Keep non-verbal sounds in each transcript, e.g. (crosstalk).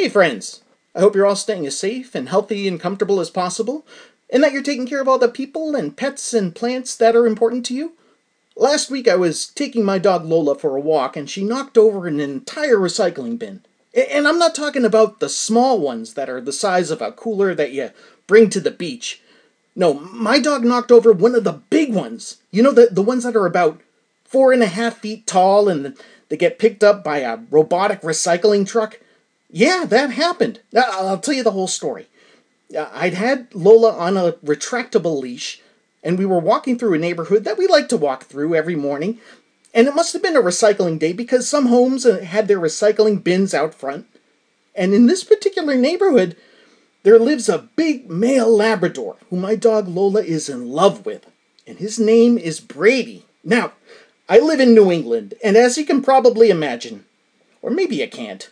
Hey, friends! I hope you're all staying as safe and healthy and comfortable as possible, and that you're taking care of all the people and pets and plants that are important to you. Last week I was taking my dog Lola for a walk, and she knocked over an entire recycling bin. And I'm not talking about the small ones that are the size of a cooler that you bring to the beach. No, my dog knocked over one of the big ones. You know, the, the ones that are about four and a half feet tall and they get picked up by a robotic recycling truck. Yeah, that happened. I'll tell you the whole story. I'd had Lola on a retractable leash, and we were walking through a neighborhood that we like to walk through every morning. And it must have been a recycling day because some homes uh, had their recycling bins out front. And in this particular neighborhood, there lives a big male Labrador who my dog Lola is in love with. And his name is Brady. Now, I live in New England, and as you can probably imagine, or maybe you can't,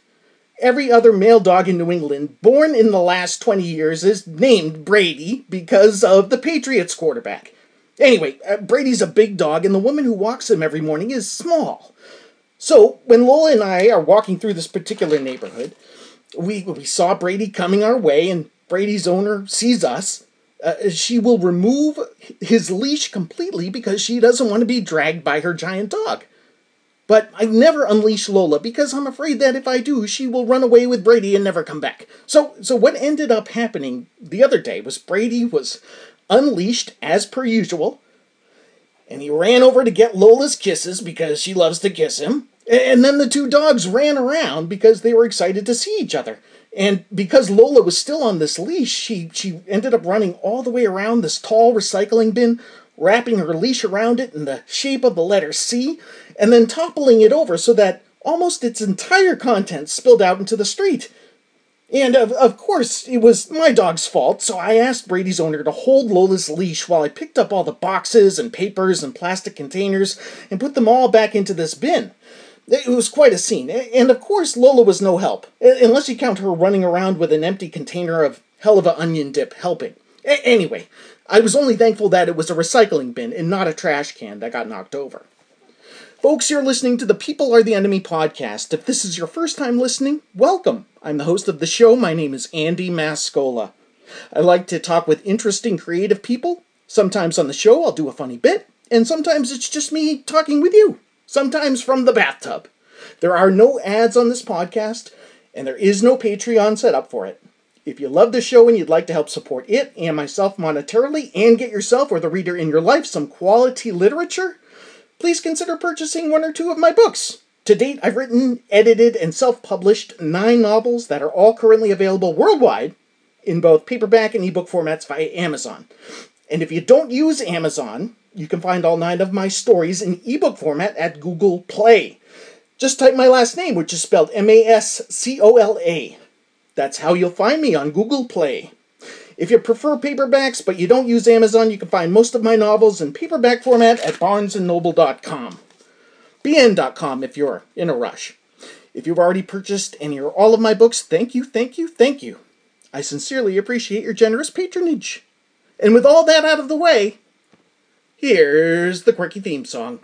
every other male dog in New England born in the last 20 years is named Brady because of the Patriots quarterback. Anyway, uh, Brady's a big dog, and the woman who walks him every morning is small. So, when Lola and I are walking through this particular neighborhood, we, we saw Brady coming our way, and Brady's owner sees us uh, she will remove his leash completely because she doesn't want to be dragged by her giant dog. But I never unleash Lola because I'm afraid that if I do, she will run away with Brady and never come back. So, so what ended up happening the other day was Brady was unleashed as per usual, and he ran over to get Lola's kisses because she loves to kiss him. And then the two dogs ran around because they were excited to see each other. And because Lola was still on this leash, she, she ended up running all the way around this tall recycling bin, wrapping her leash around it in the shape of the letter C, and then toppling it over so that almost its entire contents spilled out into the street. And of, of course, it was my dog's fault, so I asked Brady's owner to hold Lola's leash while I picked up all the boxes and papers and plastic containers and put them all back into this bin. It was quite a scene. And of course, Lola was no help, unless you count her running around with an empty container of hell of a onion dip helping. A- anyway, I was only thankful that it was a recycling bin and not a trash can that got knocked over. Folks, you're listening to the People Are the Enemy podcast. If this is your first time listening, welcome. I'm the host of the show. My name is Andy Mascola. I like to talk with interesting, creative people. Sometimes on the show, I'll do a funny bit, and sometimes it's just me talking with you sometimes from the bathtub. There are no ads on this podcast, and there is no Patreon set up for it. If you love the show and you'd like to help support it and myself monetarily and get yourself or the reader in your life some quality literature, please consider purchasing one or two of my books. To date, I've written, edited, and self published nine novels that are all currently available worldwide in both paperback and ebook formats via Amazon. And if you don't use Amazon, you can find all nine of my stories in ebook format at Google Play. Just type my last name, which is spelled M A S C O L A. That's how you'll find me on Google Play. If you prefer paperbacks but you don't use Amazon, you can find most of my novels in paperback format at barnesandnoble.com. bn.com if you're in a rush. If you've already purchased any or all of my books, thank you, thank you, thank you. I sincerely appreciate your generous patronage. And with all that out of the way, Here's the quirky theme song.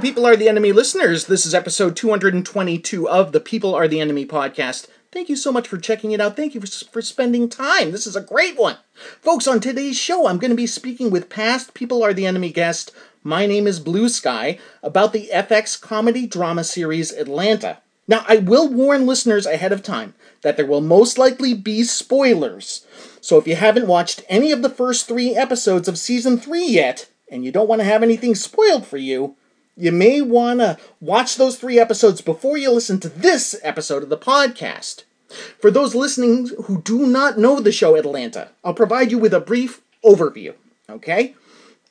People Are the Enemy listeners. This is episode 222 of the People Are the Enemy podcast. Thank you so much for checking it out. Thank you for, for spending time. This is a great one. Folks, on today's show, I'm going to be speaking with past People Are the Enemy guest, My Name is Blue Sky, about the FX comedy drama series Atlanta. Now, I will warn listeners ahead of time that there will most likely be spoilers. So if you haven't watched any of the first three episodes of season three yet, and you don't want to have anything spoiled for you, you may want to watch those three episodes before you listen to this episode of the podcast. For those listening who do not know the show Atlanta, I'll provide you with a brief overview, okay?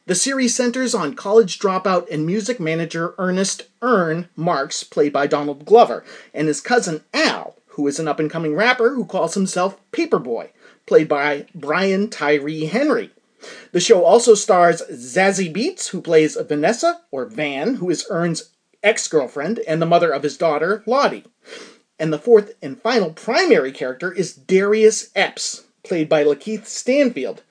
The series centers on college dropout and music manager Earnest Earn Marks, played by Donald Glover, and his cousin Al, who is an up and coming rapper who calls himself Paperboy, played by Brian Tyree Henry. The show also stars Zazie Beetz, who plays Vanessa, or Van, who is Earn's ex girlfriend and the mother of his daughter, Lottie. And the fourth and final primary character is Darius Epps, played by Lakeith Stanfield.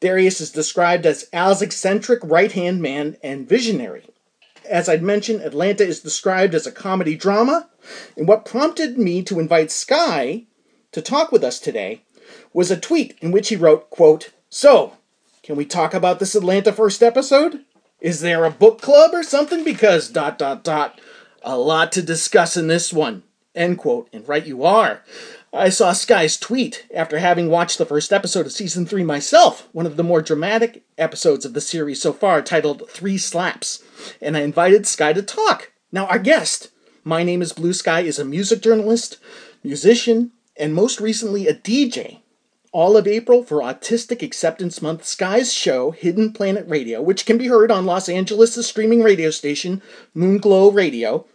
Darius is described as Al's eccentric right hand man and visionary. As I'd mentioned, Atlanta is described as a comedy drama, and what prompted me to invite Sky to talk with us today was a tweet in which he wrote, quote, So, can we talk about this Atlanta first episode? Is there a book club or something? Because dot dot dot a lot to discuss in this one. End quote. And right you are. I saw Sky's tweet after having watched the first episode of season three myself, one of the more dramatic episodes of the series so far, titled Three Slaps, and I invited Sky to talk. Now, our guest, my name is Blue Sky, is a music journalist, musician, and most recently a DJ. All of April for Autistic Acceptance Month, Sky's show, Hidden Planet Radio, which can be heard on Los Angeles' streaming radio station, Moonglow Radio,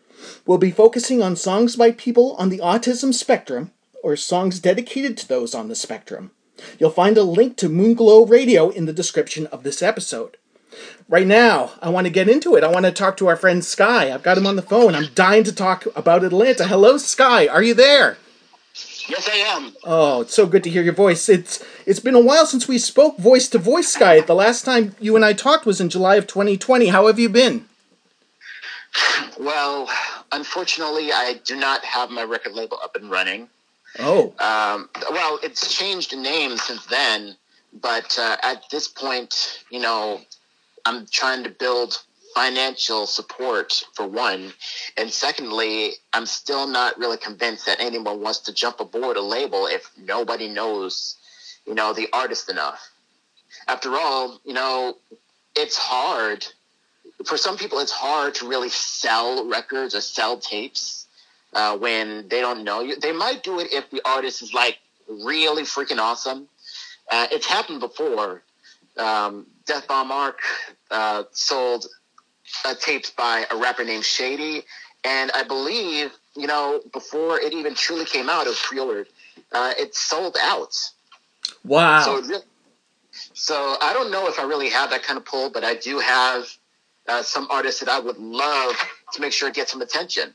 will be focusing on songs by people on the autism spectrum or songs dedicated to those on the spectrum. You'll find a link to Moonglow Radio in the description of this episode. Right now, I want to get into it. I want to talk to our friend Sky. I've got him on the phone. I'm dying to talk about Atlanta. Hello, Sky. Are you there? Yes, I am. Oh, it's so good to hear your voice. It's it's been a while since we spoke voice to voice, Sky. The last time you and I talked was in July of 2020. How have you been? Well, unfortunately, I do not have my record label up and running. Oh. Um, well, it's changed name since then, but uh, at this point, you know, I'm trying to build financial support for one, and secondly, I'm still not really convinced that anyone wants to jump aboard a label if nobody knows, you know, the artist enough. After all, you know, it's hard. For some people, it's hard to really sell records or sell tapes uh, when they don't know you. They might do it if the artist is like really freaking awesome. Uh, it's happened before. Um, Deathbomb Arc uh, sold uh, tapes by a rapper named Shady, and I believe you know before it even truly came out, it was pre-ordered. Uh, it sold out. Wow. So, so I don't know if I really have that kind of pull, but I do have uh, some artists that I would love to make sure get some attention.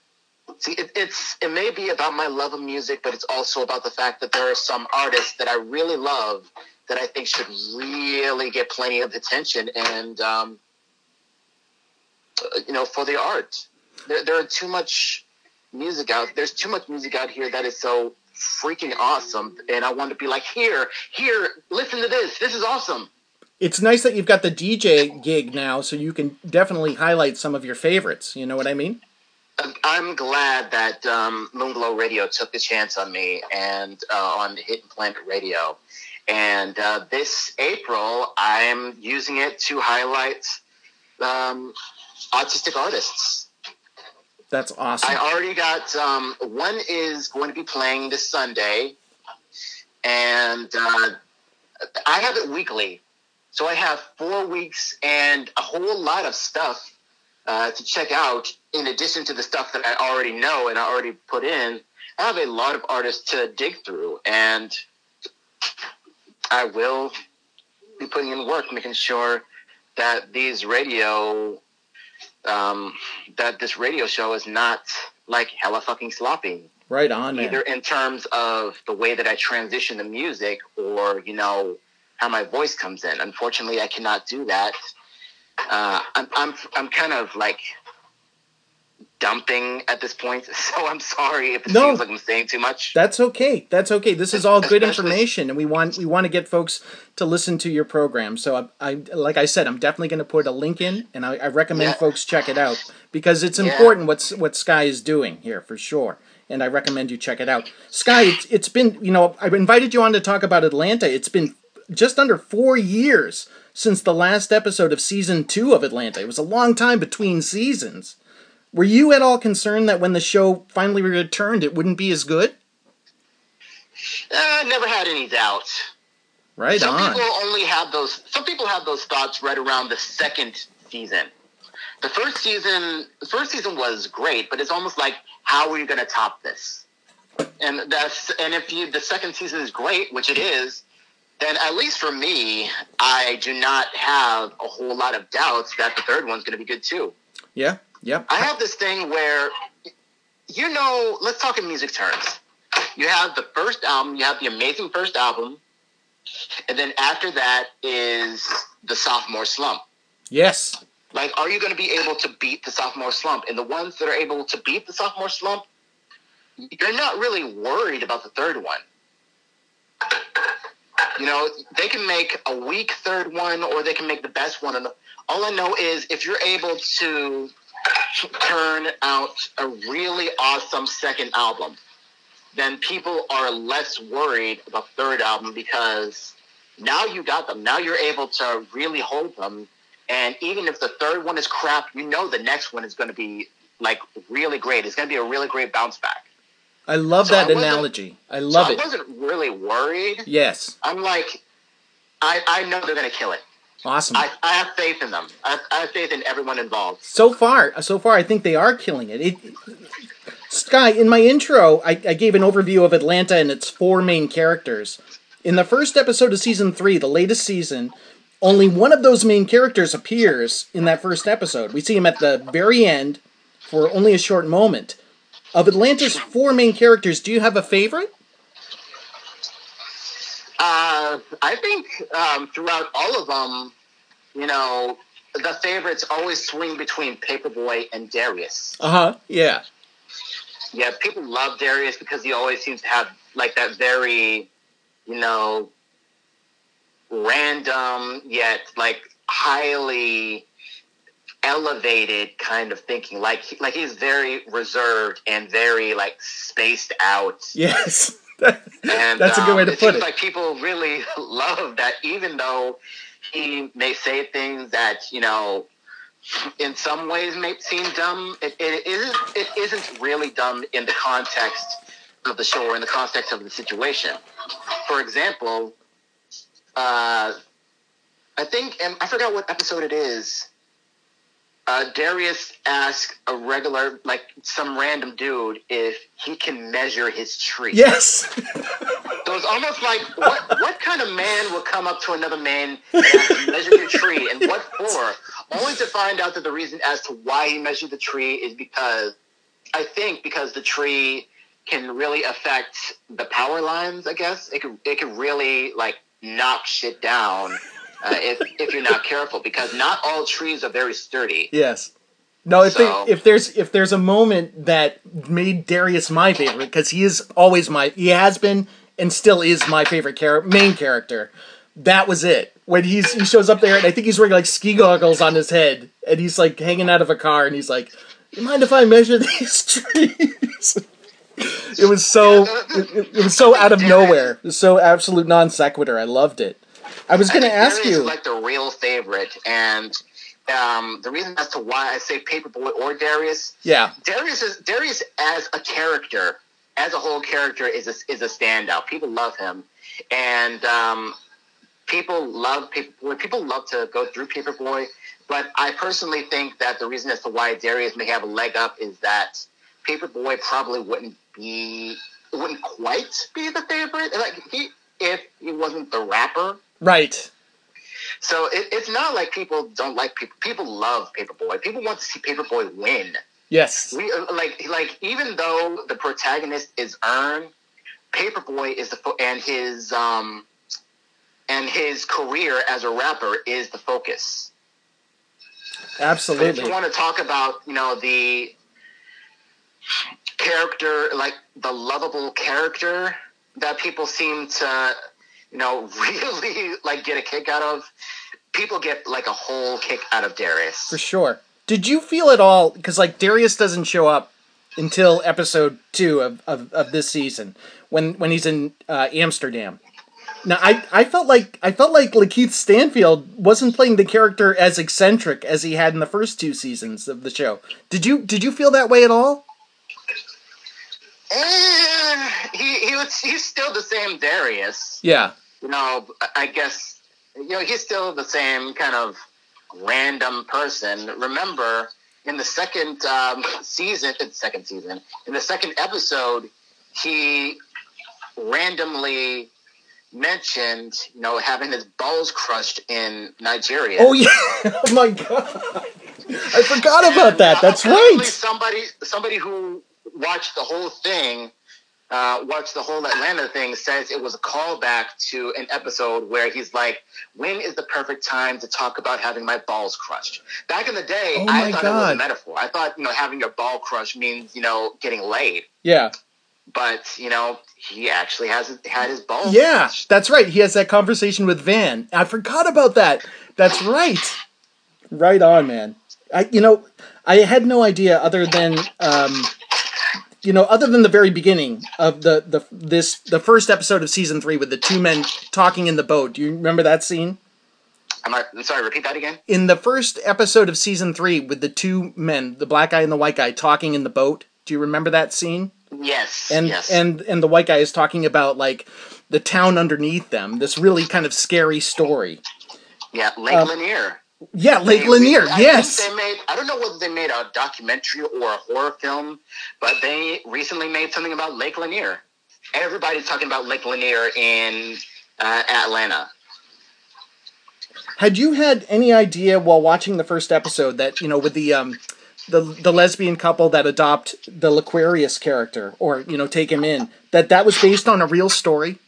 See, it, it's it may be about my love of music, but it's also about the fact that there are some artists that I really love that I think should really get plenty of attention and um, you know for the art. There, there are too much music out. There's too much music out here that is so freaking awesome, and I want to be like, here, here, listen to this. This is awesome. It's nice that you've got the DJ gig now, so you can definitely highlight some of your favorites. You know what I mean? I'm glad that um, Moonglow Radio took the chance on me and uh, on Hidden Planet Radio. And uh, this April, I'm using it to highlight um, autistic artists. That's awesome. I already got um, one is going to be playing this Sunday, and uh, I have it weekly. So I have four weeks and a whole lot of stuff uh, to check out in addition to the stuff that I already know and I already put in. I have a lot of artists to dig through, and I will be putting in work, making sure that these radio, um, that this radio show is not like hella fucking sloppy. Right on, man. Either in terms of the way that I transition the music, or you know how my voice comes in. Unfortunately, I cannot do that uh, I'm, I'm, I'm kind of like dumping at this point, (laughs) so I'm sorry if it no, seems like I'm saying too much. That's okay. That's okay. This is all good (laughs) information, and we want we want to get folks to listen to your program. So I, I like I said, I'm definitely going to put a link in, and I, I recommend yeah. folks check it out because it's important yeah. what's what Sky is doing here for sure. And I recommend you check it out. Sky, it's, it's been you know I've invited you on to talk about Atlanta. It's been just under four years since the last episode of season two of Atlanta. It was a long time between seasons. Were you at all concerned that when the show finally returned, it wouldn't be as good? Uh, never had any doubts. Right some on. people only have those. Some people have those thoughts right around the second season. The first season, the first season was great, but it's almost like, how are you going to top this? And that's and if you the second season is great, which it is, then at least for me, I do not have a whole lot of doubts that the third one's going to be good too. Yeah. Yep. I have this thing where, you know, let's talk in music terms. You have the first album, you have the amazing first album, and then after that is the sophomore slump. Yes. Like, are you going to be able to beat the sophomore slump? And the ones that are able to beat the sophomore slump, you're not really worried about the third one. You know, they can make a weak third one or they can make the best one. And all I know is if you're able to turn out a really awesome second album, then people are less worried about third album because now you got them. Now you're able to really hold them. And even if the third one is crap, you know the next one is going to be like really great. It's going to be a really great bounce back. I love So that wasn't- analogy. I love so it. I wasn't really worried. Yes. I'm like, I, I know they're going to kill it. Awesome. I, I have faith in them. I, I have faith in everyone involved. so far, so far, I think they are killing it. it Sky, in my intro, I, I gave an overview of Atlanta and its four main characters. In the first episode of season three, the latest season, only one of those main characters appears in that first episode. We see him at the very end for only a short moment. Of Atlanta's four main characters, do you have a favorite? Uh, I think um, throughout all of them, you know, the favorites always swing between Paperboy and Darius. Uh huh. Yeah. Yeah, people love Darius because he always seems to have like that very, you know, random yet like highly elevated kind of thinking. Like like he's very reserved and very like spaced out. Yes. (laughs) And That's a good way um, to it put seems it. like people really (laughs) love that, even though he may say things that you know, in some ways may seem dumb. It, it isn't. It isn't really dumb in the context of the show or in the context of the situation. For example, uh, I think and I forgot what episode it is. Uh, Darius asked a regular, like some random dude, if he can measure his tree. yes. (laughs) So it's almost like what what kind of man will come up to another man and to measure your tree and what for? Only to find out that the reason as to why he measured the tree is because I think because the tree can really affect the power lines, I guess. It could it could really like knock shit down uh, if if you're not careful because not all trees are very sturdy. Yes. No, if So- they, if there's if there's a moment that made Darius my favorite because he is always my he has been and still is my favorite char- main character. That was it. When he's he shows up there and I think he's wearing like ski goggles on his head and he's like hanging out of a car and he's like, "You mind if I measure (laughs) these trees?" it was so it, it- it was so out of nowhere. It was so absolute non sequitur. I loved it. I was going to ask Darius you. is like the real favorite, and um, the reason as to why I say Paperboy or Darius, yeah. Darius is Darius as a character, as a whole character, is a, is a standout. People love him, and um, people love Paperboy. People love to go through Paperboy, but I personally think that the reason as to why Darius may have a leg up is that Paperboy probably wouldn't be wouldn't quite be the favorite. Like he, if he wasn't the rapper. Right. So it, it's not like people don't like people. People love Paperboy. People want to see Paperboy win. Yes. We uh, like like even though the protagonist is Earn, Paperboy is the fo- and his um and his career as a rapper is the focus. But if Absolutely. you want to talk about you know the character, like the lovable character that people seem to you know (laughs) really like get a kick out of, people get like a whole kick out of Darius. For sure. Did you feel at all because like Darius doesn't show up until episode two of, of, of this season when when he's in uh, Amsterdam. Now I, I felt like I felt like Lakeith Stanfield wasn't playing the character as eccentric as he had in the first two seasons of the show. Did you did you feel that way at all? Eh, Uh, he he was he's still the same Darius. Yeah. You know, I guess you know he's still the same kind of random person. Remember, in the second um, season, in the second season, in the second episode, he randomly mentioned, you know, having his balls crushed in Nigeria. Oh yeah. (laughs) oh my god. I forgot about And, that. uh, That's apparently right. Somebody, somebody who watched the whole thing, uh, watched the whole Atlanta thing, says it was a callback to an episode where he's like, "When is the perfect time to talk about having my balls crushed?" Back in the day, Oh I thought it was a metaphor. I thought, you know, having your ball crushed means, you know, getting laid. Yeah. But you know, he actually has had his balls. Yeah, crushed. that's right. He has that conversation with Van. I forgot about that. That's right. Right on, man. I you know, I had no idea other than um you know, other than the very beginning of the the this the first episode of season 3 with the two men talking in the boat. Do you remember that scene? Am I, I'm sorry. Repeat that again. In the first episode of season 3 with the two men, the black guy and the white guy talking in the boat. Do you remember that scene? Yes. and yes. and and the white guy is talking about like the town underneath them this really kind of scary story yeah, Lake um, Lanier. Yeah lake They- lanier I think yes they made. I don't know whether they made a documentary or a horror film, but they recently made something about Lake Lanier. Everybody's talking about Lake Lanier in uh, Atlanta. had you had any idea while watching the first episode that you know with the um the the lesbian couple that adopt the Loquareeous character or you know take him in that that was based on a real story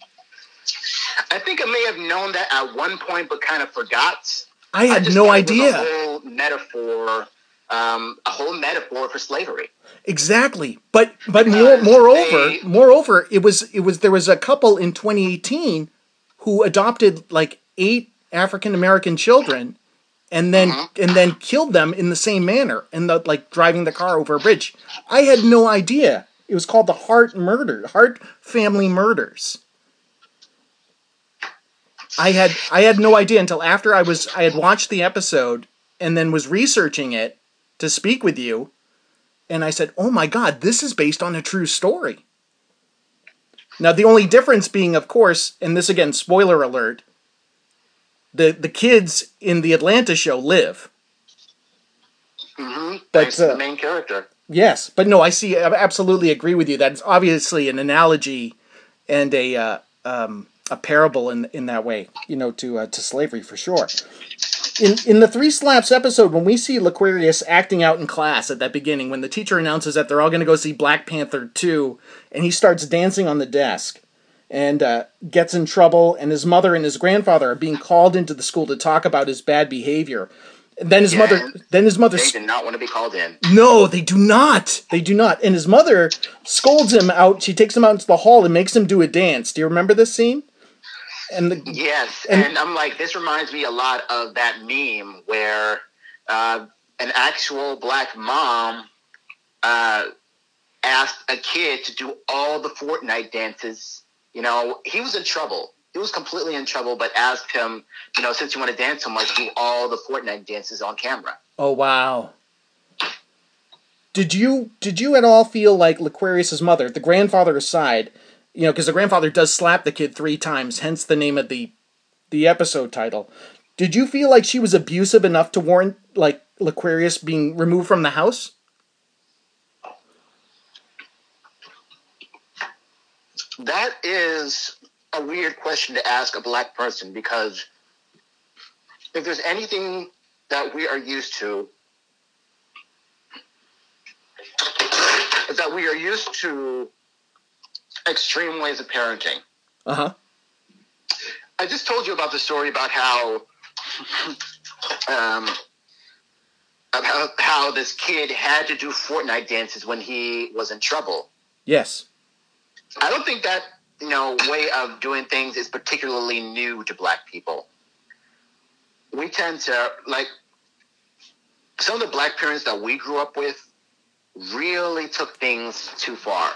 I think I may have known that at one point, but kind of forgot. I I had just no thought it was idea A whole metaphor. Um, a whole metaphor for slavery. Exactly. But but more, moreover, they- moreover, it was it was there was a couple in 2018 who adopted like eight African American children and then Mm-hmm. and then killed them in the same manner and the like driving the car over a bridge. I had no idea. It was called the Hart murder, Hart family murders. I had I had no idea until after I was I had watched the episode and then was researching it to speak with you and I said, "Oh my God, this is based on a true story." Now, the only difference being, of course, and this again, spoiler alert, the the kids in the Atlanta show live. Mm-hmm. That's uh, the main character. Yes, but no, I see. I absolutely agree with you. That's obviously an analogy and a uh, um, a parable in in that way. You know, to uh, to slavery for sure. In in the three slaps episode, when we see Loquareeous acting out in class at that beginning, when the teacher announces that they're all going to go see Black Panther two, and he starts dancing on the desk and uh, gets in trouble, and his mother and his grandfather are being called into the school to talk about his bad behavior. And then his Yeah, mother, then his mother They did not want to be called in. no, they do not. They do not. And his mother scolds him out. She takes him out into the hall and makes him do a dance. Do you remember this scene? And the, Yes, And- and, I'm like, this reminds me a lot of that meme where uh, an actual black mom uh, asked a kid to do all the Fortnite dances. You know, he was in trouble. He was completely in trouble, but asked him, you know, since you want to dance so much, do all the Fortnite dances on camera. oh wow. Did you did you at all feel like Loquareeous's mother, the grandfather aside, you know, because the grandfather does slap the kid three times, hence the name of the the episode title. Did you feel like she was abusive enough to warrant like Loquareeous being removed from the house? That is a weird question to ask a black person because if there's anything that we are used to, that we are used to extreme ways of parenting. Uh huh. I just told you about the story about how um, about how this kid had to do Fortnite dances when he was in trouble. Yes. I don't think that you know way of doing things is particularly new to black people. We tend to like some of the black parents that we grew up with really took things too far.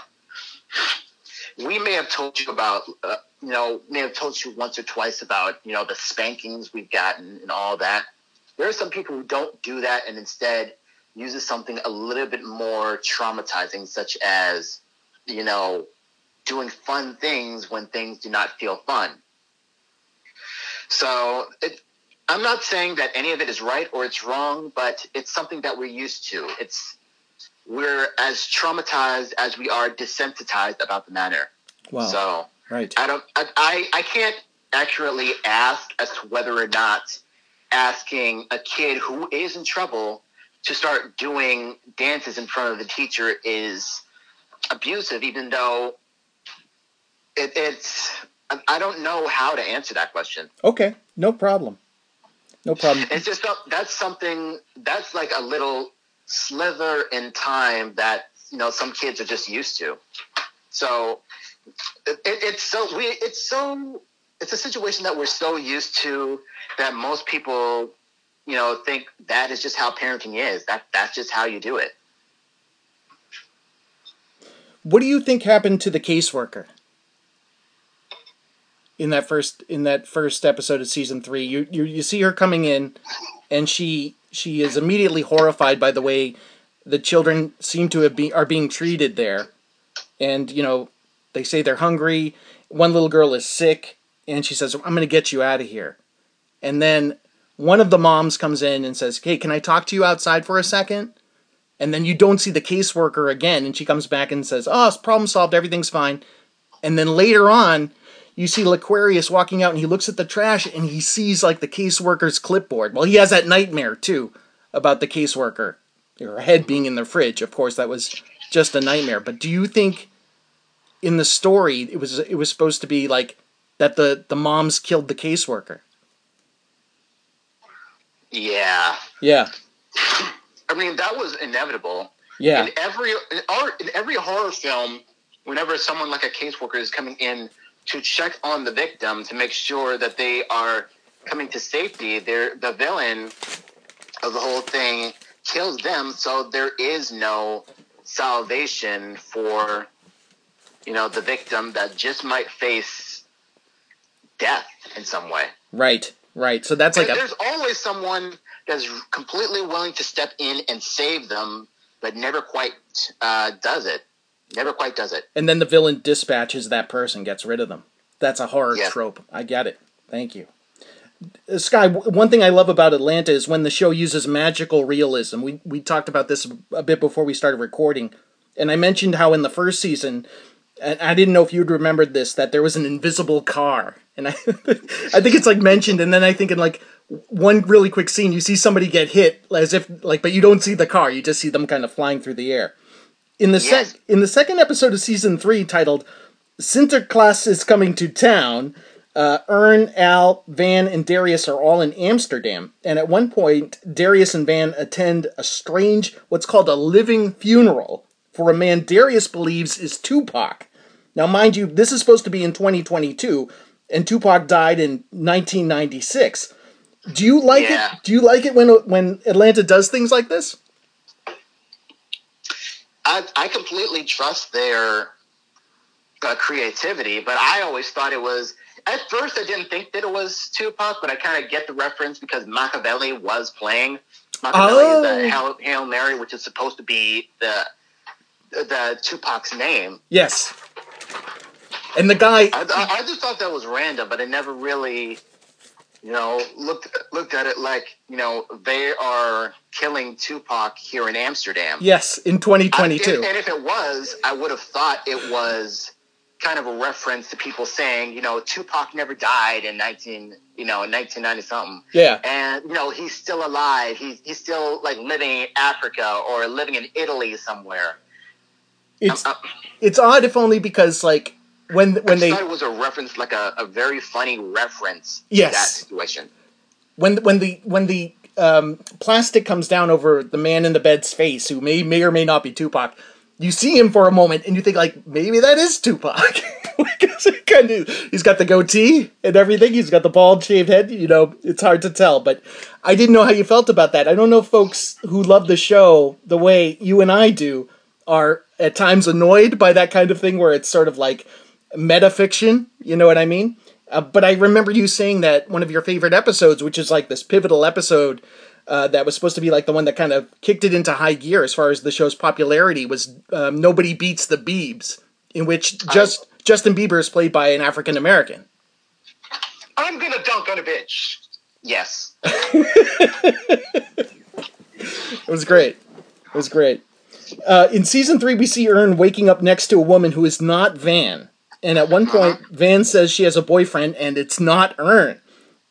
We may have told you about, uh, you know, may have told you once or twice about, you know, the spankings we've gotten and all that. There are some people who don't do that and instead uses something a little bit more traumatizing, such as, you know, doing fun things when things do not feel fun. So it, I'm not saying that any of it is right or it's wrong, but it's something that we're used to. It's we're as traumatized as we are desensitized about the matter. Wow. So right. I don't. I, I can't accurately ask as to whether or not asking a kid who is in trouble to start doing dances in front of the teacher is abusive, even though it, it's. I don't know how to answer that question. Okay, no problem. No problem. It's just that's something that's like a little slither in time that you know some kids are just used to. So it, it's so we it's so it's a situation that we're so used to that most people you know think that is just how parenting is. That that's just how you do it. What do you think happened to the caseworker? in that first in that first episode of season three. You you you see her coming in, and she she is immediately horrified by the way the children seem to have be are being treated there, and you know they say they're hungry. One little girl is sick, and she says, "I'm going to get you out of here," and then one of the moms comes in and says, "Hey, can I talk to you outside for a second? And then you don't see the caseworker again, and she comes back and says, "Oh, it's problem solved. Everything's fine." And then later on, you see Loquareeous walking out and he looks at the trash and he sees like the caseworker's clipboard. Well, he has that nightmare too about the caseworker, her head being in the fridge. Of course, that was just a nightmare. But do you think in the story it was it was supposed to be like that the the moms killed the caseworker? Yeah. Yeah. I mean, that was inevitable. Yeah. In every in, in every horror film, whenever someone like a caseworker is coming in to check on the victim to make sure that they are coming to safety. They're, the villain of the whole thing kills them, so there is no salvation for you know the victim that just might face death in some way. Right, right. So that's like a, there's always someone that's completely willing to step in and save them, but never quite uh, does it. Never quite does it. And then the villain dispatches that person, gets rid of them. That's a horror yeah. trope. I get it. Thank you. Uh, Sky, one thing I love about Atlanta is when the show uses magical realism. We we talked about this a bit before we started recording, and I mentioned how in the first season, and I didn't know if you'd remembered this, that there was an invisible car, and I (laughs) I think it's like mentioned, and then I think in like one really quick scene, you see somebody get hit as if like, but you don't see the car, you just see them kind of flying through the air. In the yes. sec in the second episode of season three, titled "Sinterklaas is coming to town," uh, Earn, Al, Van, and Darius are all in Amsterdam, and at one point, Darius and Van attend a strange, what's called a living funeral for a man Darius believes is Tupac. Now, mind you, this is supposed to be in 2022, and Tupac died in 1996. Do you like yeah. it? Do you like it when when Atlanta does things like this? I, I completely trust their uh, creativity, but I always thought it was. At first, I didn't think that it was Tupac, but I kind of get the reference because Makaveli was playing Makaveli oh. the Hail, Hail Mary, which is supposed to be the the Tupac's name. Yes. And the guy. I, I, I just thought that was random, but I never really you know, looked looked at it like you know they are killing Tupac here in Amsterdam. Yes, in 2022. I, and if it was, I would have thought it was kind of a reference to people saying, you know, Tupac never died in 19, you know, in 1990 something. Yeah. And you know, he's still alive. He's he's still like living in Africa or living in Italy somewhere. It's um, uh, it's odd if only because like when when they thought it was a reference, like a, a very funny reference. Yes. that situation. When when the when the um, plastic comes down over the man in the bed's face, who may may or may not be Tupac, you see him for a moment and you think like maybe that is Tupac. (laughs) kind of, he's got the goatee and everything. He's got the bald shaved head. You know, it's hard to tell. But I didn't know how you felt about that. I don't know folks who love the show the way you and I do are at times annoyed by that kind of thing where it's sort of like metafiction. You know what I mean? Uh, but I remember you saying that one of your favorite episodes, which is like this pivotal episode uh, that was supposed to be like the one that kind of kicked it into high gear as far as the show's popularity, was um, Nobody Beats the Beebs, in which just. I, Justin Bieber is played by an African American. I'm gonna dunk on a bitch. Yes. (laughs) It was great. It was great. Uh, in season three, we see Earn waking up next to a woman who is not Van. And at one point, Van says she has a boyfriend, and it's not Earn.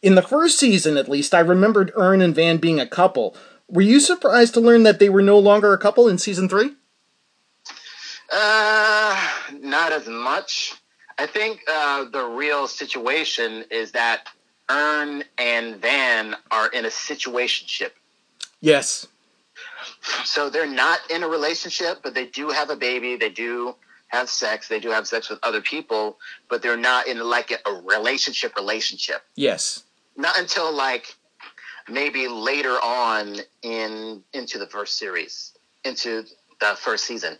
In the first season, at least, I remembered Earn and Van being a couple. Were you surprised to learn that they were no longer a couple in season three? Uh, not as much. I think uh, the real situation is that Earn and Van are in a situationship. Yes. So they're not in a relationship, but they do have a baby. They do have sex. They do have sex with other people, but they're not in like a relationship relationship. Yes. Not until like maybe later on in into the first series, into the first season.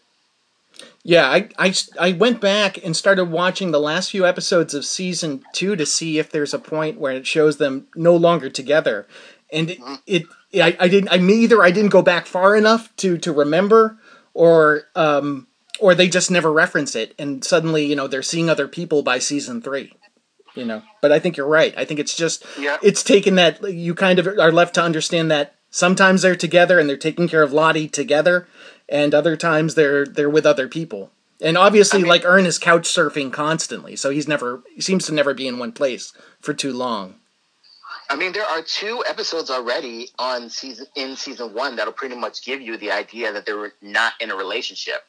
Yeah, I, I, I went back and started watching the last few episodes of season two to see if there's a point where it shows them no longer together. And it, it, I, I didn't I mean, either I didn't go back far enough to, to remember or um or they just never reference it and suddenly, you know, they're seeing other people by season three. You know. But I think you're right. I think it's just Yeah. it's taken that you kind of are left to understand that sometimes they're together and they're taking care of Lottie together and other times they're they're with other people. And obviously, I mean- like Earn is couch surfing constantly, so he's never he seems to never be in one place for too long. I mean, there are two episodes already on season in season one that'll pretty much give you the idea that they were not in a relationship.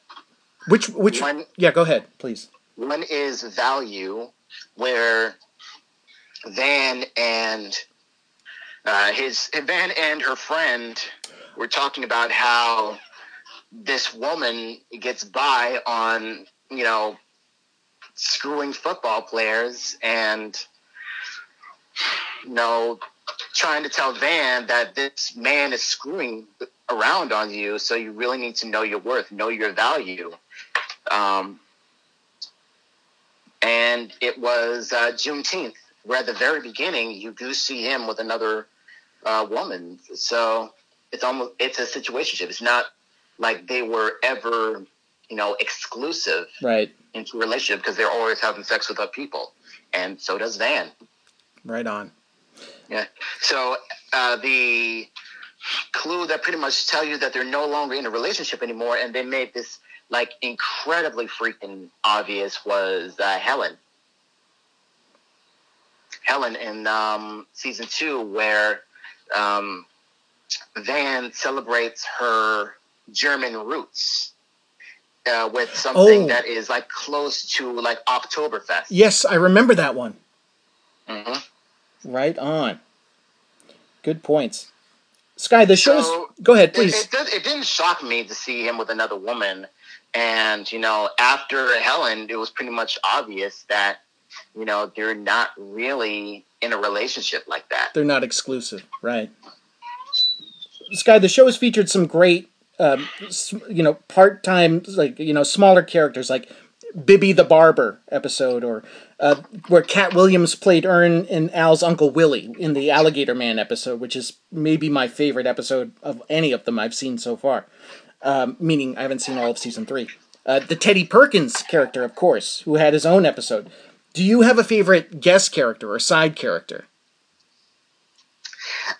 Which which One- yeah, go ahead, please. One is value, where Van and uh, his Van and her friend were talking about how this woman gets by on you know screwing football players and you know trying to tell Van that this man is screwing around on you, so you really need to know your worth, know your value. Um, and it was uh, Juneteenth, where at the very beginning you do see him with another uh, woman. So it's almost it's a situationship. It's not like they were ever, you know, exclusive Right, into a relationship because they're always having sex with other people, and so does Van. right on. Yeah. So uh, the clue that pretty much tell you that they're no longer in a relationship anymore, and they made this like incredibly freaking obvious was uh, Helen. Helen in um, season two, where um, Van celebrates her German roots uh, with something Oh. that is like close to like Oktoberfest. Yes, I remember that one. hmm Right on. Good points. Sky, the show's So, go ahead, It, please. it, did, it didn't shock me to see him with another woman. And, you know, after Helen, it was pretty much obvious that, you know, they're not really in a relationship like that. They're not exclusive, right? Sky, the show has featured some great, um, you know, part-time, like you know, smaller characters like Bibby the Barber episode, or uh, where Katt Williams played Earn and Al's Uncle Willie in the Alligator Man episode, which is maybe my favorite episode of any of them I've seen so far. Um, meaning I haven't seen all of season three. Uh, the Teddy Perkins character, of course, who had his own episode. Do you have a favorite guest character or side character?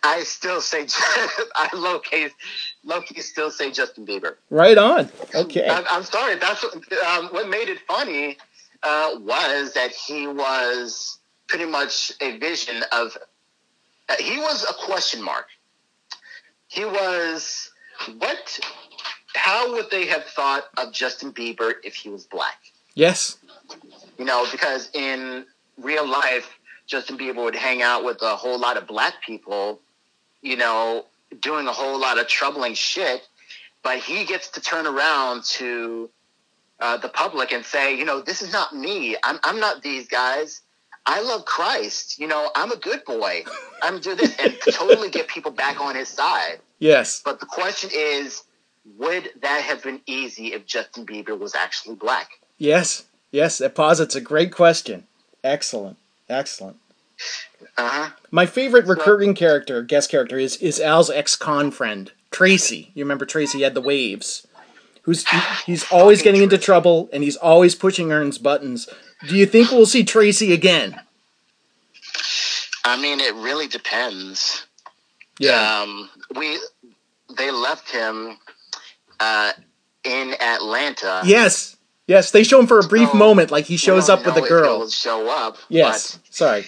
I still say, (laughs) I low key still say Justin Bieber. Right on. Okay. I'm, I'm sorry. That's what, um, what made it funny uh, was that he was pretty much a vision of. Uh, he was a question mark. He was what? How would they have thought of Justin Bieber if he was black? Yes. You know, because in real life, Justin Bieber would hang out with a whole lot of black people, you know, doing a whole lot of troubling shit. But he gets to turn around to uh, the public and say, you know, this is not me. I'm, I'm not these guys. I love Christ. You know, I'm a good boy. I'm do this and totally get people back on his side. Yes. But the question is, would that have been easy if Justin Bieber was actually black? Yes. Yes. That posits a great question. Excellent. Excellent. Uh huh. My favorite recurring character, guest character, is is Al's ex-con friend Tracy. You remember Tracy had the waves. Who's he- he's (sighs) always getting into trouble and he's always pushing Earn's buttons. Do you think we'll see Tracy again? I mean, it really depends. Yeah. Um, we they left him uh, in Atlanta. yes. Yes. They show him for a brief So, moment, like he shows up with a girl. show up. Yes. Sorry.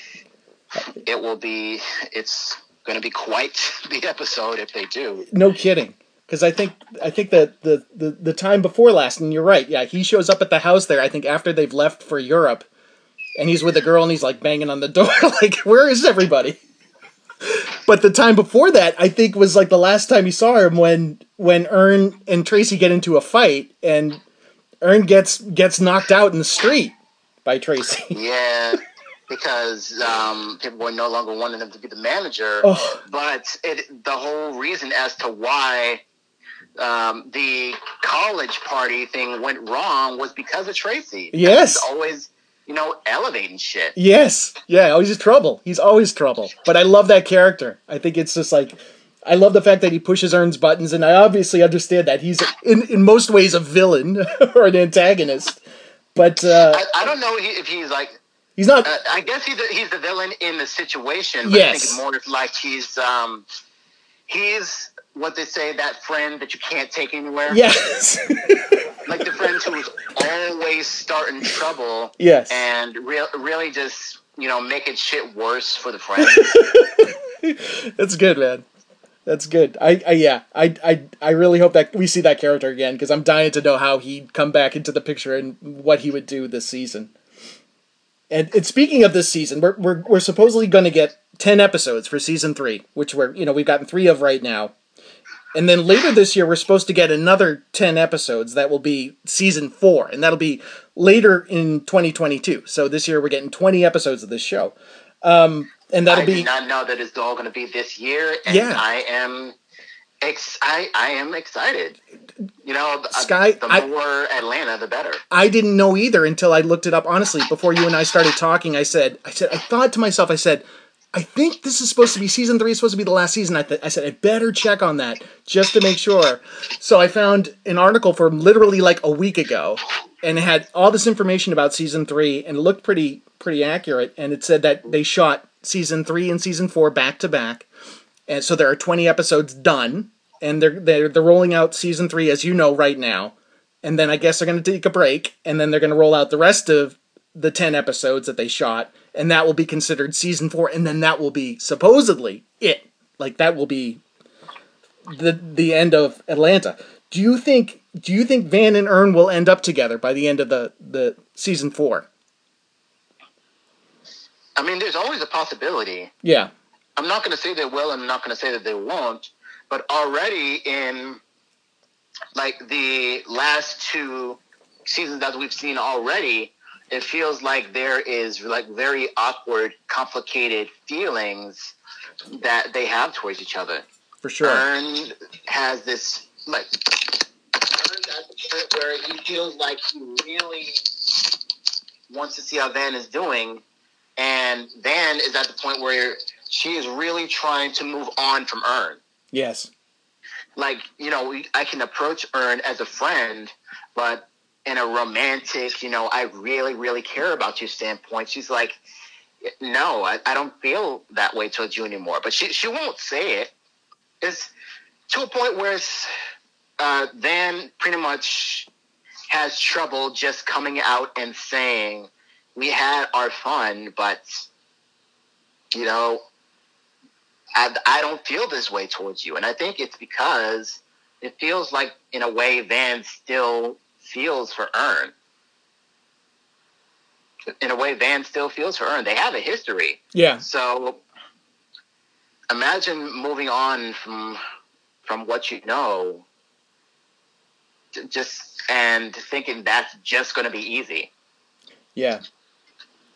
it will be. It's going to be quite (laughs) the episode if they do. No kidding. Because I think I think that the, the the time before last, and you're right. Yeah, he shows up at the house there. I think after they've left for Europe, and he's with a girl, and he's like banging on the door, (laughs) like, "Where is everybody?" But the time before that, I think was like the last time you saw him when when Earn and Tracy get into a fight, and Earn gets gets knocked out in the street by Tracy. (laughs) Yeah. Because um, people were no longer wanting him to be the manager, oh, but it, the whole reason as to why um, the college party thing went wrong was because of Tracy. Yes. Always, you know, elevating shit. Yes. Yeah, always trouble. He's always trouble. But I love that character. I think it's just like I love the fact that he pushes Earn's buttons and I obviously understand that he's in in most ways a villain (laughs) or an antagonist. But uh, I, I don't know if he's like. he's not Uh, I guess he's the, he's the villain in the situation. But I Yes. think more like he's um, he's what they say that friend that you can't take anywhere. Yes. (laughs) Like the friend who's always starting trouble. yes. and real, really just you know making shit worse for the friend. (laughs) That's good, man. That's good. I, I yeah. I, I I really hope that we see that character again because I'm dying to know how he'd come back into the picture and what he would do this season. And, and speaking of this season, we're we're, we're supposedly going to get ten episodes for season three, which we're you know we've gotten three of right now, and then later this year we're supposed to get another ten episodes that will be season four, and that'll be later in 2022. So this year we're getting 20 episodes of this show, um, and that'll I be did not know that it's all going to be this year, and Yeah. I am. Ex- I, I am excited. You know, the, Sky, the I- more Atlanta, the better. I didn't know either until I looked it up. Honestly, before you and I started talking, I said, I said, I thought to myself, I said, I think this is supposed to be season three. Is supposed to be the last season. I, th- I said, I better check on that just to make sure. So I found an article from literally like a week ago, and it had all this information about season three, and it looked pretty pretty accurate. And it said that they shot season three and season four back to back, and so there are twenty episodes done, and they're they're they're rolling out season three as you know right now and then I guess they're going to take a break, and then they're going to roll out the rest of the 10 episodes that they shot, and that will be considered season four, and then that will be supposedly it. Like, that will be the the end of Atlanta. Do you think do you think Van and Earn will end up together by the end of the, the season four? I mean, there's always a possibility. Yeah. I'm not going to say they will, I'm not going to say that they won't. But already in like the last two seasons that we've seen already, it feels like there is like very awkward, complicated feelings that they have towards each other. For sure. Earn has this like Earn's at the point where he feels like he really wants to see how Van is doing, and Van is at the point where she is really trying to move on from Earn. Yes. Like you know, we, I can approach Earn as a friend, but in a romantic, you know, I really, really care about you standpoint. She's like, no, I, I don't feel that way towards you anymore. But she she won't say it. It's to a point where it's uh, Van pretty much has trouble just coming out and saying we had our fun, but you know, I, I don't feel this way towards you, and I think it's because it feels like in a way Van still feels for Earn. In a way, Van still feels for Earn. They have a history. Yeah. So imagine moving on from from what you know, just and thinking that's just going to be easy. Yeah.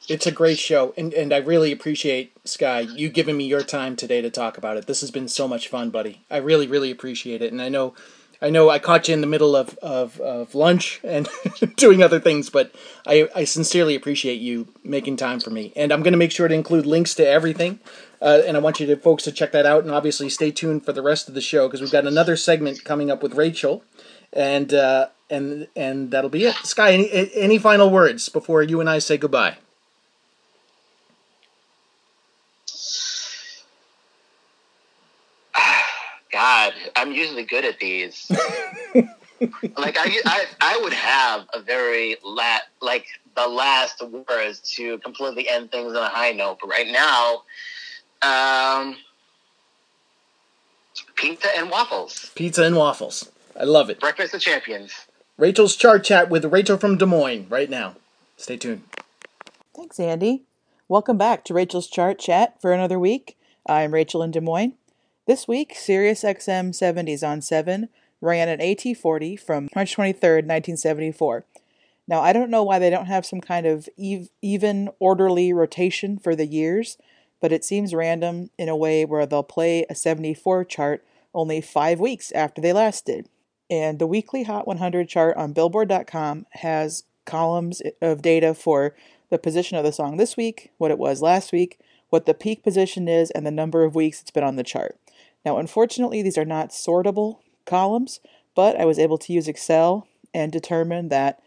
It's a great show, and, and I really appreciate, Sky, you giving me your time today to talk about it. This has been so much fun, buddy. I really, really appreciate it. And I know I know I caught you in the middle of, of, of lunch and (laughs) doing other things, but I, I sincerely appreciate you making time for me. And I'm going to make sure to include links to everything. Uh, and I want you to folks to check that out, and obviously stay tuned for the rest of the show because we've got another segment coming up with Rachel, and uh, and and that'll be it. Sky, any any final words before you and I say goodbye? God, I'm usually good at these. (laughs) like I, I, I would have a very la- like the last words to completely end things on a high note, but right now, um, pizza and waffles. Pizza and waffles. I love it. Breakfast of champions. Rachel's chart chat with Rachel from Des Moines right now. Stay tuned. Thanks, Andy. Welcome back to Rachel's chart chat for another week. I'm Rachel in Des Moines. This week, Sirius XM 70s on 7 ran an AT40 from March 23rd, 1974. Now, I don't know why they don't have some kind of ev- even orderly rotation for the years, but it seems random in a way where they'll play a 74 chart only five weeks after they last did. And the weekly Hot 100 chart on Billboard.com has columns of data for the position of the song this week, what it was last week, what the peak position is, and the number of weeks it's been on the chart. Now, unfortunately, these are not sortable columns, but I was able to use Excel and determine that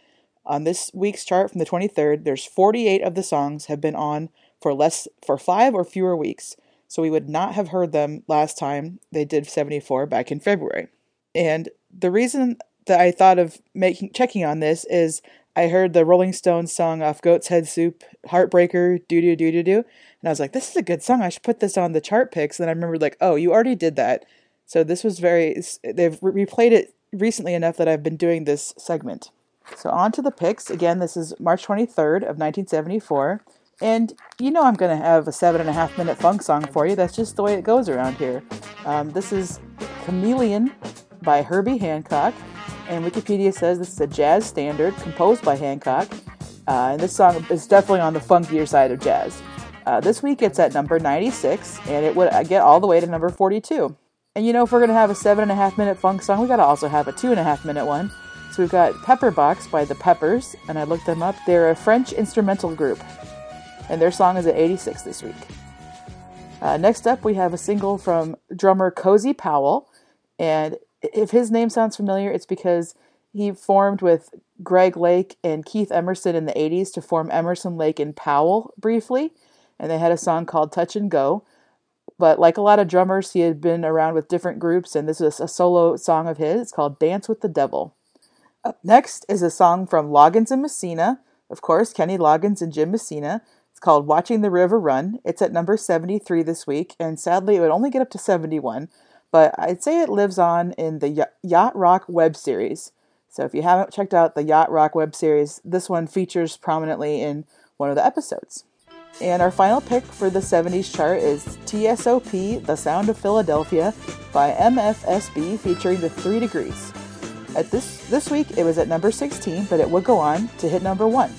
on this week's chart from the 23rd, there's 48 of the songs have been on for less for 5 or fewer weeks. So we would not have heard them last time they did 74 back in February. And the reason that I thought of making checking on this is I heard the Rolling Stones song off Goat's Head Soup, Heartbreaker, do do do do do, and I was like, this is a good song. I should put this on the chart picks. And I remembered like, oh, you already did that. So this was very. They've replayed it recently enough that I've been doing this segment. So on to the picks. Again, this is March 23rd of 1974. And you know I'm going to have a seven and a half minute funk song for you. That's just the way it goes around here. Um, this is Chameleon by Herbie Hancock. And Wikipedia says this is a jazz standard composed by Hancock. Uh, and this song is definitely on the funkier side of jazz. Uh, this week it's at number 96, and it would get all the way to number 42. And you know, if we're going to have a seven and a half minute funk song, we got to also have a two and a half minute one. So we've got Pepperbox by the Peppers, and I looked them up. They're a French instrumental group, and their song is at 86 this week. Uh, next up, we have a single from drummer Cozy Powell, and if his name sounds familiar, it's because he formed with Greg Lake and Keith Emerson in the 80s to form Emerson, Lake, and Powell briefly, and they had a song called Touch and Go. But like a lot of drummers, he had been around with different groups, and this is a solo song of his. It's called Dance with the Devil. Up next is a song from Loggins and Messina, of course, Kenny Loggins and Jim Messina. It's called Watching the River Run. It's at number 73 this week, and sadly, it would only get up to 71, but I'd say it lives on in the Yacht Rock web series. So if you haven't checked out the Yacht Rock web series, this one features prominently in one of the episodes. And our final pick for the 70s chart is TSOP, The Sound of Philadelphia by MFSB featuring the 3 Degrees. At this this week it was at number 16, but it would go on to hit number 1.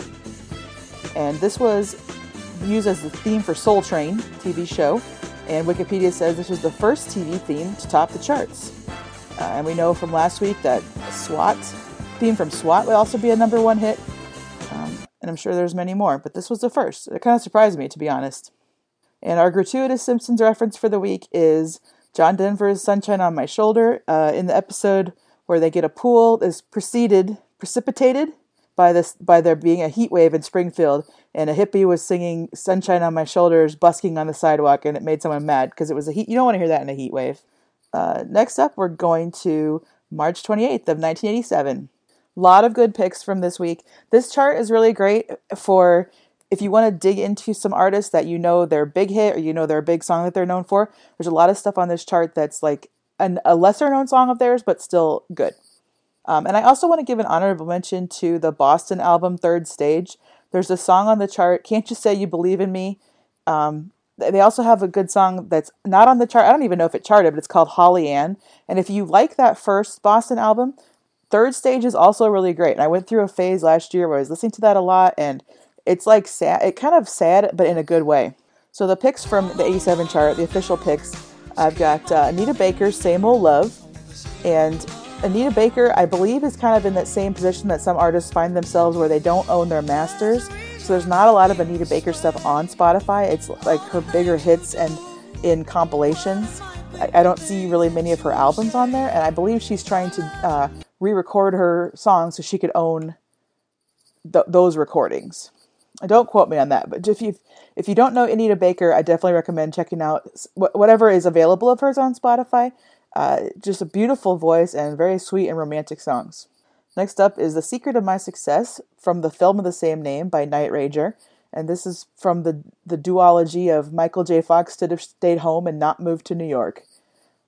And this was used as the theme for Soul Train TV show, and Wikipedia says this was the first TV theme to top the charts. Uh, and we know from last week that SWAT theme from SWAT would also be a number 1 hit and I'm sure there's many more, but this was the first. It kind of surprised me, to be honest. And our gratuitous Simpsons reference for the week is John Denver's Sunshine on My Shoulder. Uh, in the episode where they get a pool is preceded, precipitated by this by there being a heat wave in Springfield, and a hippie was singing "Sunshine on My Shoulders," busking on the sidewalk, and it made someone mad because it was a heat. You don't want to hear that in a heat wave. Uh, next up, we're going to March 28th of 1987 A lot of good picks from this week. This chart is really great for if you want to dig into some artists that you know their big hit or you know their big song that they're known for. There's a lot of stuff on this chart that's like an, a lesser known song of theirs, but still good. Um, and I also want to give an honorable mention to the Boston album Third Stage. There's a song on the chart, Can't You Say You Believe in Me? Um, they also have a good song that's not on the chart. I don't even know if it charted, but it's called Holly Ann. And if you like that first Boston album, Third stage is also really great. And I went through a phase last year where I was listening to that a lot, and it's like sad. It kind of sad, but in a good way. So the picks from the 87 chart, the official picks, I've got uh, Anita Baker's "Same Old Love," and Anita Baker, I believe, is kind of in that same position that some artists find themselves where they don't own their masters. So there's not a lot of Anita Baker stuff on Spotify. It's like her bigger hits and in compilations. I, I don't see really many of her albums on there, and I believe she's trying to uh, re-record her songs so she could own th- those recordings. Don't quote me on that, but if you if you don't know Anita Baker, I definitely recommend checking out whatever is available of hers on Spotify. Uh, just a beautiful voice and very sweet and romantic songs. Next up is The Secret of My Success from the film of the same name by Night Ranger. And this is from the, the duology of Michael J. Fox should have stayed home and not moved to New York.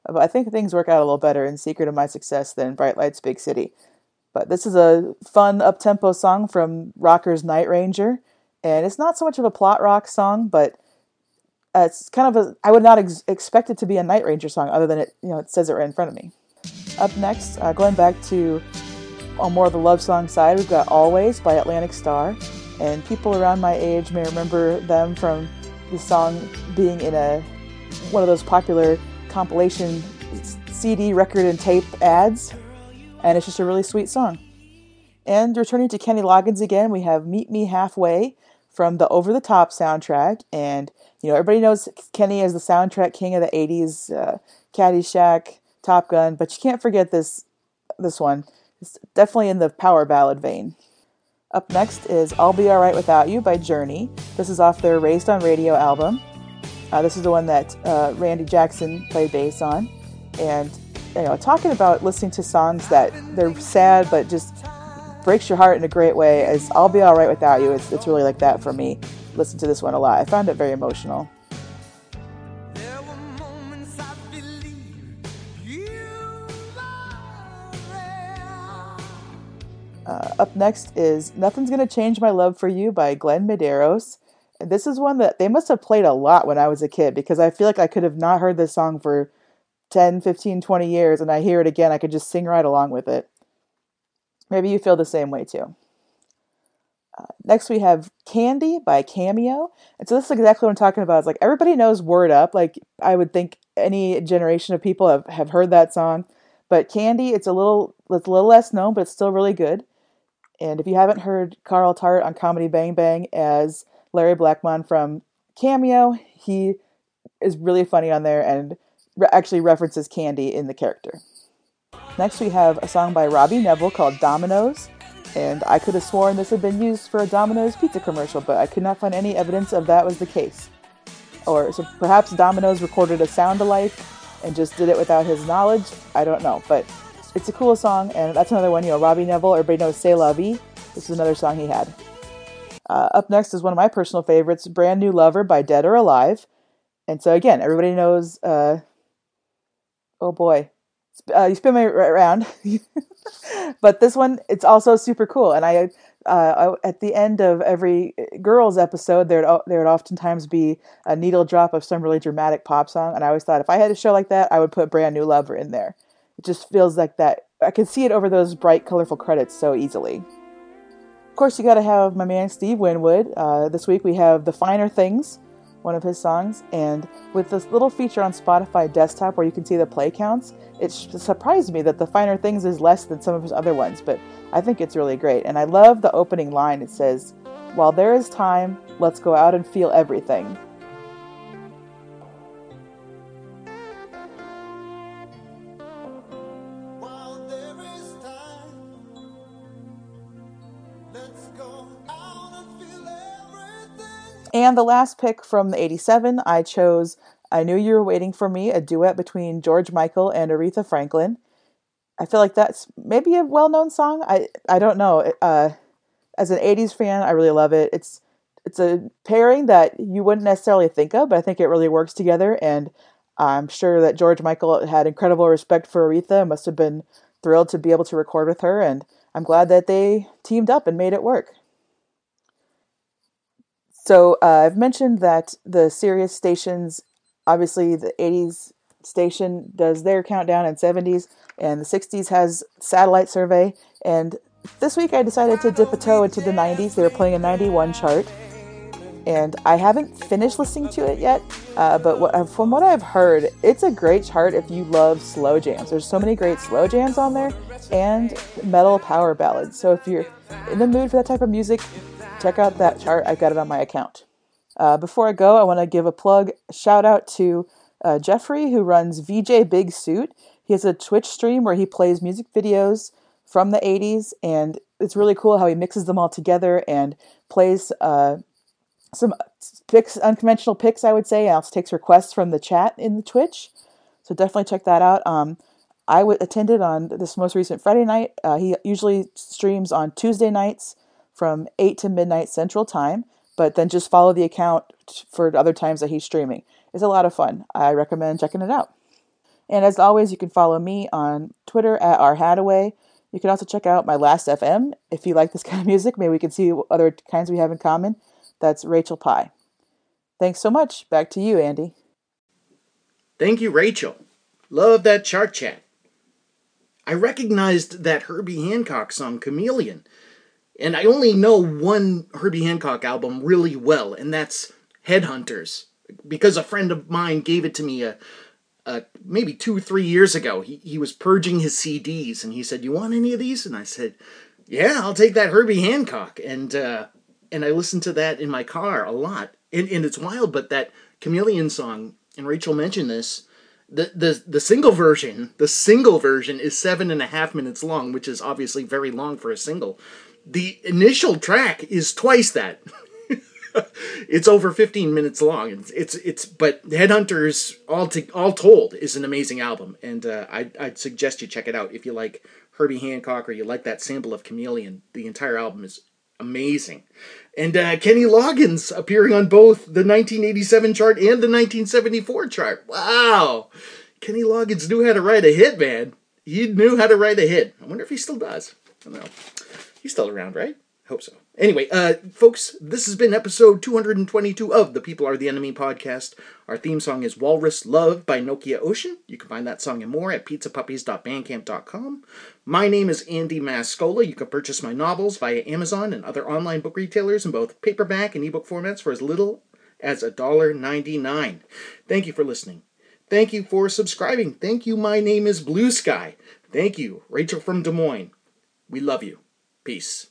But I think things work out a little better in Secret of My Success than Bright Lights Big City. But this is a fun up tempo song from Rockers Night Ranger. And it's not so much of a plot rock song, but uh, it's kind of a. I would not ex- expect it to be a Night Ranger song, other than it, you know, it says it right in front of me. Up next, uh, going back to on more of the love song side, we've got Always by Atlantic Starr. And people around my age may remember them from the song being in a one of those popular compilation CD, record, and tape ads. And it's just a really sweet song. And returning to Kenny Loggins again, we have Meet Me Halfway from the Over the Top soundtrack. And, you know, everybody knows Kenny as the soundtrack king of the 80s, uh, Caddyshack, Top Gun, but you can't forget this this one. It's definitely in the power ballad vein. Up next is I'll Be Alright Without You by Journey. This is off their Raised on Radio album. Uh, this is the one that uh, Randy Jackson played bass on. And, you know, talking about listening to songs that they're sad but just breaks your heart in a great way, as I'll Be Alright Without You. It's, it's really like that for me. Listen to this one a lot. I found it very emotional. Uh, up next is Nothing's Gonna Change My Love for You by Glenn Medeiros. And this is one that they must have played a lot when I was a kid because I feel like I could have not heard this song for 10, 15, 20 years and I hear it again, I could just sing right along with it. Maybe you feel the same way too. Next, we have Candy by Cameo. And so, this is exactly what I'm talking about. It's like everybody knows Word Up. Like, I would think any generation of people have, have heard that song. But Candy, it's a little it's a little less known, but it's still really good. And if you haven't heard Carl Tart on Comedy Bang Bang as Larry Blackmon from Cameo, he is really funny on there and re- actually references Candy in the character. Next, we have a song by Robbie Nevil called Dominoes. And I could have sworn this had been used for a Domino's pizza commercial, but I could not find any evidence of that was the case. Or so perhaps Domino's recorded a sound alike and just did it without his knowledge. I don't know, but it's a cool song, and that's another one. You know, Robbie Nevil, everybody knows "C'est La Vie." This is another song he had. Uh, up next is one of my personal favorites, "Brand New Lover" by Dead or Alive. And so again, everybody knows. Uh, oh boy, uh, you spin me right around. (laughs) but this one, it's also super cool, and I. Uh, at the end of every girls episode, there'd there would oftentimes be a needle drop of some really dramatic pop song, and I always thought if I had a show like that, I would put "Brand New Lover" in there. It just feels like that. I can see it over those bright, colorful credits so easily. Of course, you got to have my man Steve Winwood. Uh, this week we have The Finer Things, one of his songs, and with this little feature on Spotify desktop where you can see the play counts, it surprised me that The Finer Things is less than some of his other ones, but I think it's really great. And I love the opening line. It says, While there is time, let's go out and feel everything. And the last pick from the 87, I chose I Knew You Were Waiting for Me, a duet between George Michael and Aretha Franklin. I feel like that's maybe a well known song. I, I don't know. Uh, as an 80s fan, I really love it. It's it's a pairing that you wouldn't necessarily think of, but I think it really works together. And I'm sure that George Michael had incredible respect for Aretha, and must have been thrilled to be able to record with her. And I'm glad that they teamed up and made it work. So uh, I've mentioned that the Sirius stations, obviously the 80s station does their countdown and 70s, and the 60s has satellite survey. And this week I decided to dip a toe into the 90s. They were playing a 91 chart, and I haven't finished listening to it yet. Uh, but what, from what I've heard, it's a great chart if you love slow jams. There's so many great slow jams on there, and metal power ballads. So if you're in the mood for that type of music, check out that chart. I've got it on my account. Uh, before I go, I want to give a plug, shout out to uh, Jeffrey, who runs VJ Big Suit. He has a Twitch stream where he plays music videos from the 80s, and it's really cool how he mixes them all together and plays uh, some picks, unconventional picks, I would say. And also takes requests from the chat in the Twitch. So definitely check that out. Um, I w- attended on this most recent Friday night. Uh, he usually streams on Tuesday nights from 8 to midnight Central Time, but then just follow the account for other times that he's streaming. It's a lot of fun. I recommend checking it out. And as always, you can follow me on Twitter at rhadaway. You can also check out my last FM if you like this (laughs) kind of music. Maybe we can see what other kinds we have in common. That's Rachel Pie. Thanks so much. Back to you, Andy. Thank you, Rachel. Love that chart chat. I recognized that Herbie Hancock song, Chameleon. And I only know one Herbie Hancock album really well, and that's Headhunters. Because a friend of mine gave it to me a, a maybe two three years ago. He, he was purging his CDs, and he said, You want any of these? And I said, Yeah, I'll take that Herbie Hancock. And, uh, and I listened to that in my car a lot. And, and it's wild, but that Chameleon song, and Rachel mentioned this, the, the the single version, the single version is seven and a half minutes long, which is obviously very long for a single. The initial track is twice that. (laughs) it's over 15 minutes long. It's it's, it's but Headhunters all to, all told is an amazing album, and uh, I'd, I'd suggest you check it out if you like Herbie Hancock or you like that sample of Chameleon. The entire album is amazing. And uh, Kenny Loggins appearing on both the 1987 chart and the 1974 chart. Wow. Kenny Loggins knew how to write a hit, man. He knew how to write a hit. I wonder if he still does. I don't know. He's still around, right? Hope so. Anyway, uh, folks, this has been episode 222 of the People Are the Enemy podcast. Our theme song is Walrus Love by Nokia Ocean. You can find that song and more at pizzapuppies.bandcamp.com. My name is Andy Mascola. You can purchase my novels via Amazon and other online book retailers in both paperback and ebook formats for as little as $1.99. Thank you for listening. Thank you for subscribing. Thank you. My name is Blue Sky. Thank you, Rachel from Des Moines. We love you. Peace.